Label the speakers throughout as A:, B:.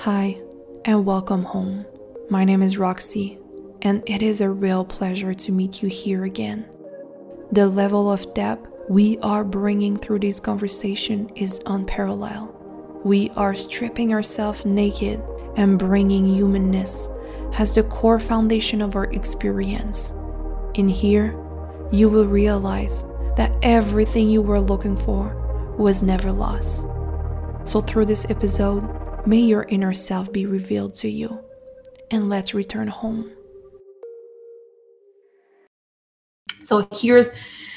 A: Hi, and welcome home. My name is Roxy, and it is a real pleasure to meet you here again. The level of depth we are bringing through this conversation is unparalleled. We are stripping ourselves naked and bringing humanness as the core foundation of our experience. In here, you will realize that everything you were looking for was never lost. So, through this episode, may your inner self be revealed to you. And let's return home.
B: So, here's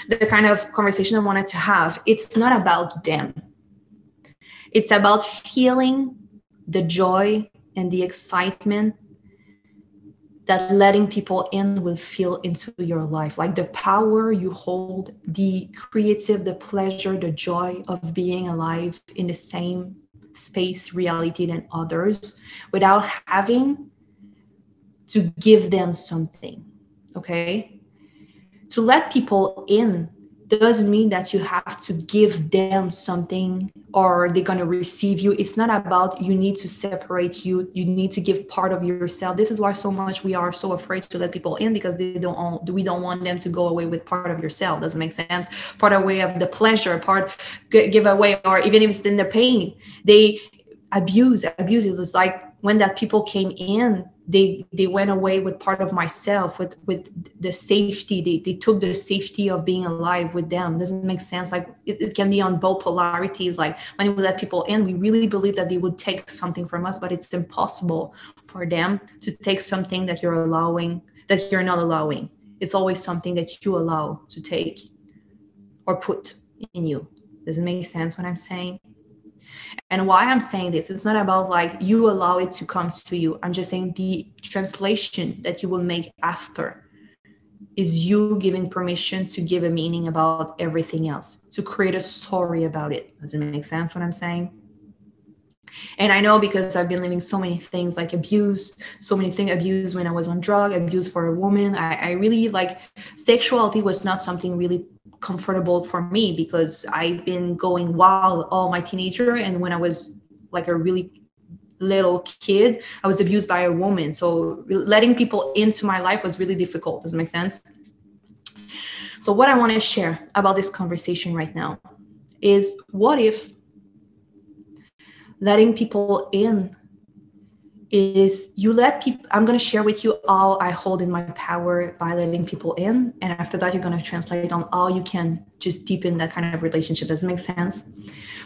B: the kind of conversation I wanted to have. It's not about them, it's about feeling the joy and the excitement that letting people in will feel into your life like the power you hold the creative the pleasure the joy of being alive in the same space reality than others without having to give them something okay? To let people in doesn't mean that you have to give them something or they're going to receive you. It's not about you need to separate you you need to give part of yourself. This is why so much we are so afraid to let people in because they don't we don't want them to go away with part of yourself. Doesn't make sense? Part away of the pleasure part give away or even if it's in the pain they abuse abuse is like when that people came in they they went away with part of myself with with the safety. They, they took the safety of being alive with them. Doesn't make sense. Like it, it can be on both polarities. Like when we let people in we really believe that they would take something from us but it's impossible for them to take something that you're allowing that you're not allowing. It's always something that you allow to take or put in you. Does it make sense what i'm saying and why I'm saying this, it's not about like you allow it to come to you. I'm just saying the translation that you will make after is you giving permission to give a meaning about everything else, to create a story about it. Does it make sense what I'm saying? And I know because I've been living so many things like abuse, so many things abuse when I was on drug, abuse for a woman. I, I really like sexuality was not something really comfortable for me because I've been going wild all my teenager and when I was like a really little kid, I was abused by a woman. So letting people into my life was really difficult. Does it make sense? So what I want to share about this conversation right now is what if letting people in is you let people i'm going to share with you all i hold in my power by letting people in and after that you're going to translate on all you can just deepen that kind of relationship. Does it make sense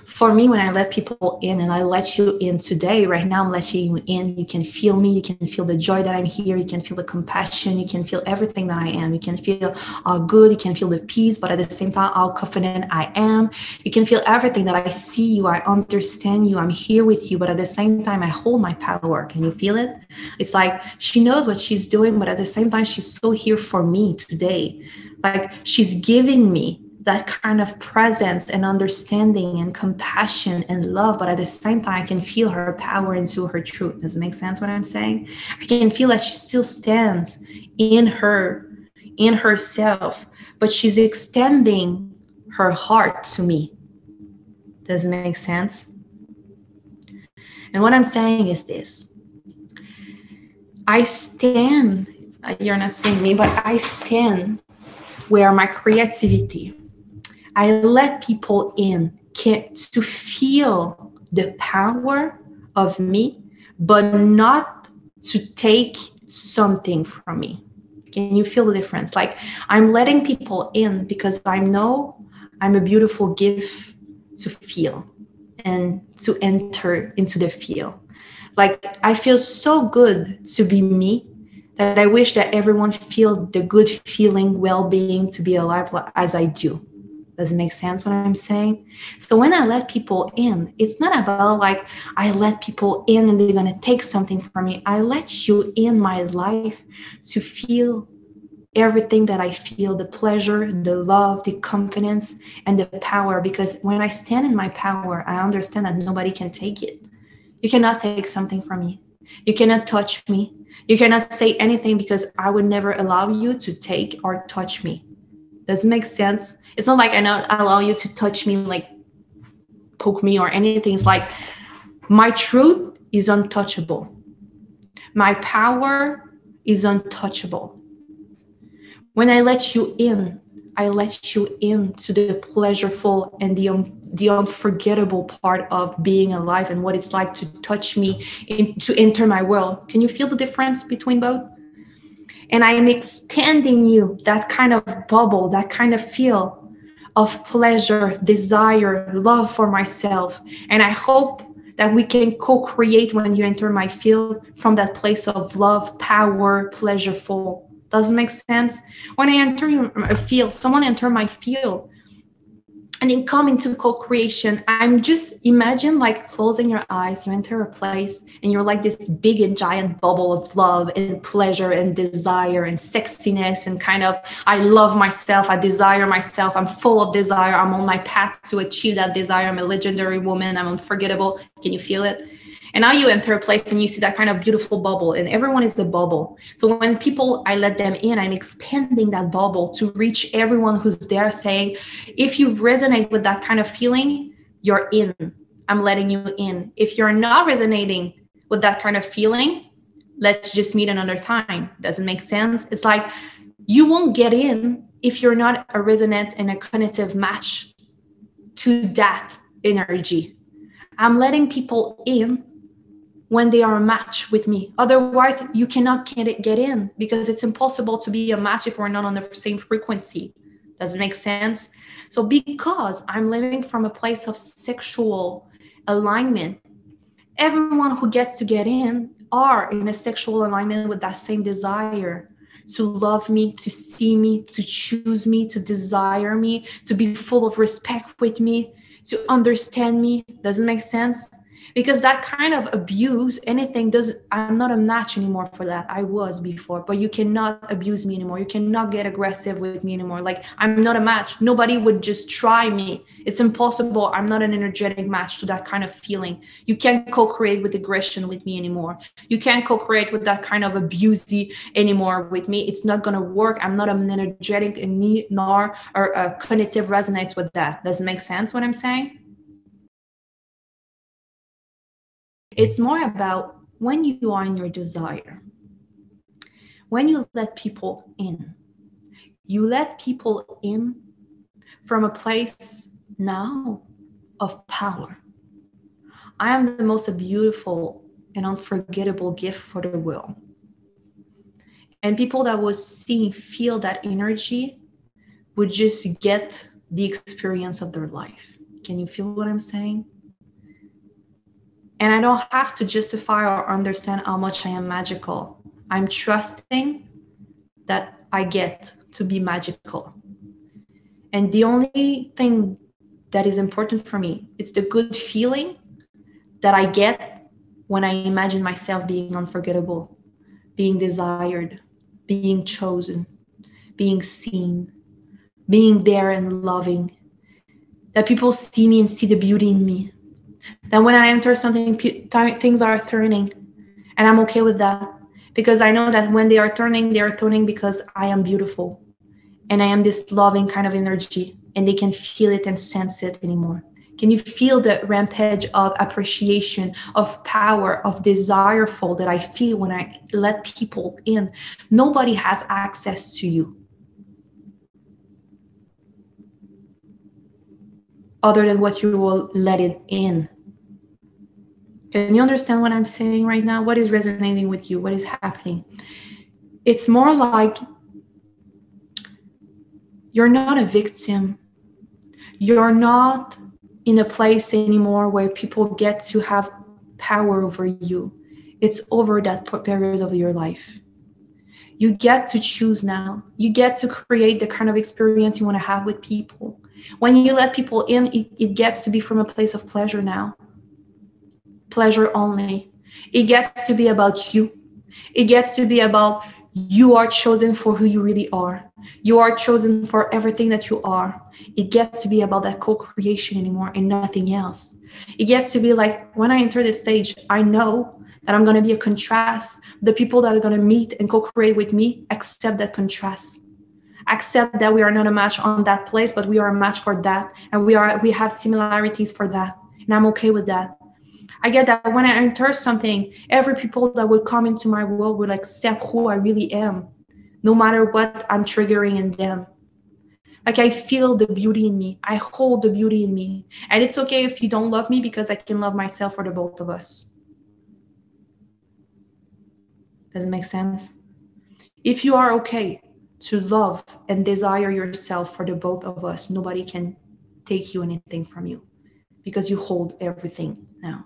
B: for me when i let people in and i let you in today right now i'm letting you in. You can feel me. You can feel the joy that i'm here. You can feel the compassion. You can feel everything that i am. You can feel good. You can feel the peace. But at the same time how confident i am. You can feel everything that i see you. I understand you. I'm here with you. But at the same time i hold my power. Can you feel it? It's like she knows what she's doing. But at the same time she's so here for me today. Like she's giving me that kind of presence and understanding and compassion and love but at the same time i can feel her power into her truth. Does it make sense what i'm saying? I can feel that she still stands in her in herself but she's extending her heart to me. Does it make sense? And what i'm saying is this. I stand uh, you're not seeing me but i stand where my creativity I let people in to feel the power of me, but not to take something from me. Can you feel the difference? Like I'm letting people in because I know I'm a beautiful gift to feel and to enter into the feel. Like I feel so good to be me that I wish that everyone feel the good feeling, well-being to be alive as I do does it make sense what I'm saying? So when I let people in, it's not about like I let people in and they're to take something from me. I let you in my life to feel everything that I feel the pleasure, the love, the confidence, and the power. Because when I stand in my power, I understand that nobody can take it. You cannot take something from me. You cannot touch me. You cannot say anything because I would never allow you to take or touch me. Does it make sense? it's not like I not allow you to touch me, like poke me or anything. It's like my truth is untouchable. My power is untouchable. When I let you in, I let you in to the pleasureful and the, um, the unforgettable part of being alive and what it's like to touch me, in, to enter my world. Can you feel the difference between both? And I'm extending you that kind of bubble, that kind of feel of pleasure, desire, love for myself. And I hope that we can co-create when you enter my field from that place of love, power, pleasureful. Does it make sense? When I enter a field, someone enter my field, and then come into co-creation. I'm just imagine like closing your eyes you enter a place and you're like this big and giant bubble of love and pleasure and desire and sexiness and kind of i love myself i desire myself i'm full of desire i'm on my path to achieve that desire. I'm a legendary woman i'm unforgettable. Can you feel it and now you enter a place and you see that kind of beautiful bubble, and everyone is the bubble. So when people, I let them in, I'm expanding that bubble to reach everyone who's there, saying, if you resonate with that kind of feeling, you're in. I'm letting you in. If you're not resonating with that kind of feeling, let's just meet another time. Doesn't make sense. It's like you won't get in if you're not a resonance and a cognitive match to that energy. I'm letting people in when they are a match with me. Otherwise, you cannot get in because it's impossible to be a match if we're not on the same frequency. Does it make sense? So, because I'm living from a place of sexual alignment, everyone who gets to get in are in a sexual alignment with that same desire to love me, to see me, to choose me, to desire me, to be full of respect with me, to understand me. Does it make sense? Because that kind of abuse anything does i'm not a match anymore for that. I was before but you cannot abuse me anymore. You cannot get aggressive with me anymore. Like i'm not a match. Nobody would just try me. It's impossible. I'm not an energetic match to that kind of feeling. You can't co-create with aggression with me anymore. You can't co-create with that kind of abusey anymore with me. It's not going to work. I'm not an energetic nor or a cognitive resonates with that. Does it make sense what i'm saying It's more about when you are in your desire, when you let people in, you let people in from a place now of power. I am the most beautiful and unforgettable gift for the world. And people that will see, feel that energy would just get the experience of their life. Can you feel what I'm saying? And I don't have to justify or understand how much I am magical. I'm trusting that I get to be magical. And the only thing that is important for me is the good feeling that I get when I imagine myself being unforgettable, being desired, being chosen, being seen, being there and loving. That people see me and see the beauty in me then when I enter something, things are turning, and I'm okay with that because I know that when they are turning, they are turning because I am beautiful, and I am this loving kind of energy, and they can feel it and sense it anymore. Can you feel the rampage of appreciation, of power, of desireful that I feel when I let people in? Nobody has access to you. Other than what you will let it in. Can you understand what I'm saying right now? What is resonating with you? What is happening? It's more like you're not a victim. You're not in a place anymore where people get to have power over you. It's over that period of your life. You get to choose now. You get to create the kind of experience you want to have with people. When you let people in, it, it gets to be from a place of pleasure now pleasure only. It gets to be about you. It gets to be about you are chosen for who you really are. You are chosen for everything that you are. It gets to be about that co creation anymore and nothing else. It gets to be like when I enter this stage, I know that I'm going to be a contrast. The people that are going to meet and co create with me accept that contrast. Accept that we are not a match on that place, but we are a match for that. And we are we have similarities for that. And I'm okay with that. I get that when I enter something, every people that would come into my world would accept who I really am, no matter what I'm triggering in them. Like I feel the beauty in me. I hold the beauty in me. And it's okay if you don't love me because I can love myself for the both of us. Does it make sense? If you are okay to love and desire yourself for the both of us, nobody can take you anything from you because you hold everything now.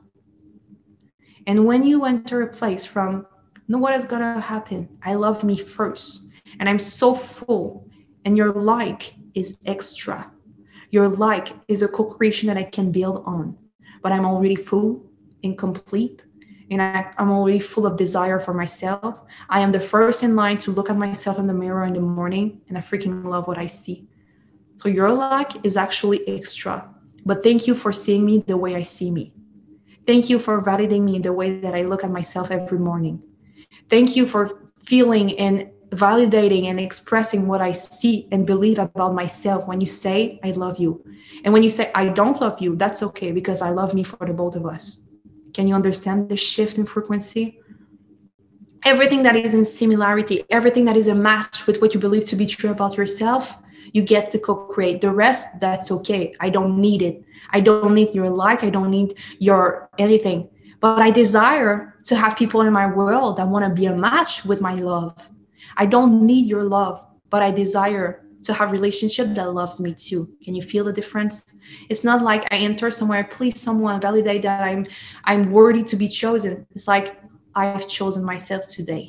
B: And when you enter a place from, know what is gonna happen? I love me first, and I'm so full, and your like is extra. Your like is a co creation that I can build on, but I'm already full, incomplete, and I, am already full of desire for myself. I am the first in line to look at myself in the mirror in the morning, and I freaking love what I see. So your like is actually extra, but thank you for seeing me the way I see me. Thank you for validating me in the way that I look at myself every morning. Thank you for feeling and validating and expressing what I see and believe about myself when you say, I love you. And when you say, I don't love you, that's okay because I love me for the both of us. Can you understand the shift in frequency? Everything that is in similarity, everything that is a match with what you believe to be true about yourself, you get to co create. The rest, that's okay. I don't need it. I don't need your like, I don't need your anything. But I desire to have people in my world that want to be a match with my love. I don't need your love, but I desire to have relationship that loves me too can you feel the difference it's not like i enter somewhere please someone validate that i'm i'm worthy to be chosen it's like i've chosen myself today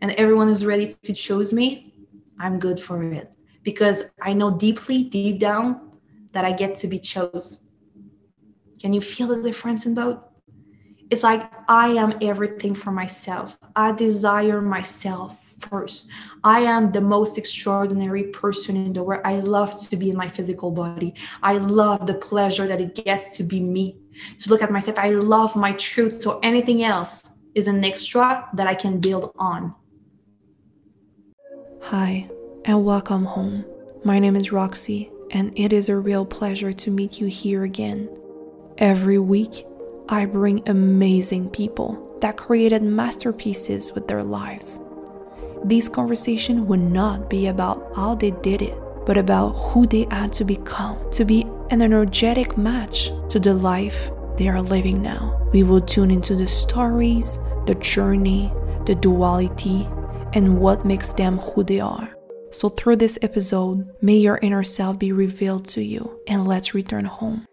B: and everyone is ready to choose me i'm good for it because i know deeply deep down that i get to be chose can you feel the difference in both it's like i am everything for myself i desire myself first. I am the most extraordinary person in the world. I love to be in my physical body. I love the pleasure that it gets to be me, to look at myself. I love my truth. So anything else is an extra that I can build on.
A: Hi, and welcome home. My name is Roxy, and it is a real pleasure to meet you here again. Every week, I bring amazing people that created masterpieces with their lives this conversation would not be about how they did it, but about who they had to become to be an energetic match to the life they are living now. We will tune into the stories, the journey, the duality, and what makes them who they are. So, through this episode, may your inner self be revealed to you, and let's return home.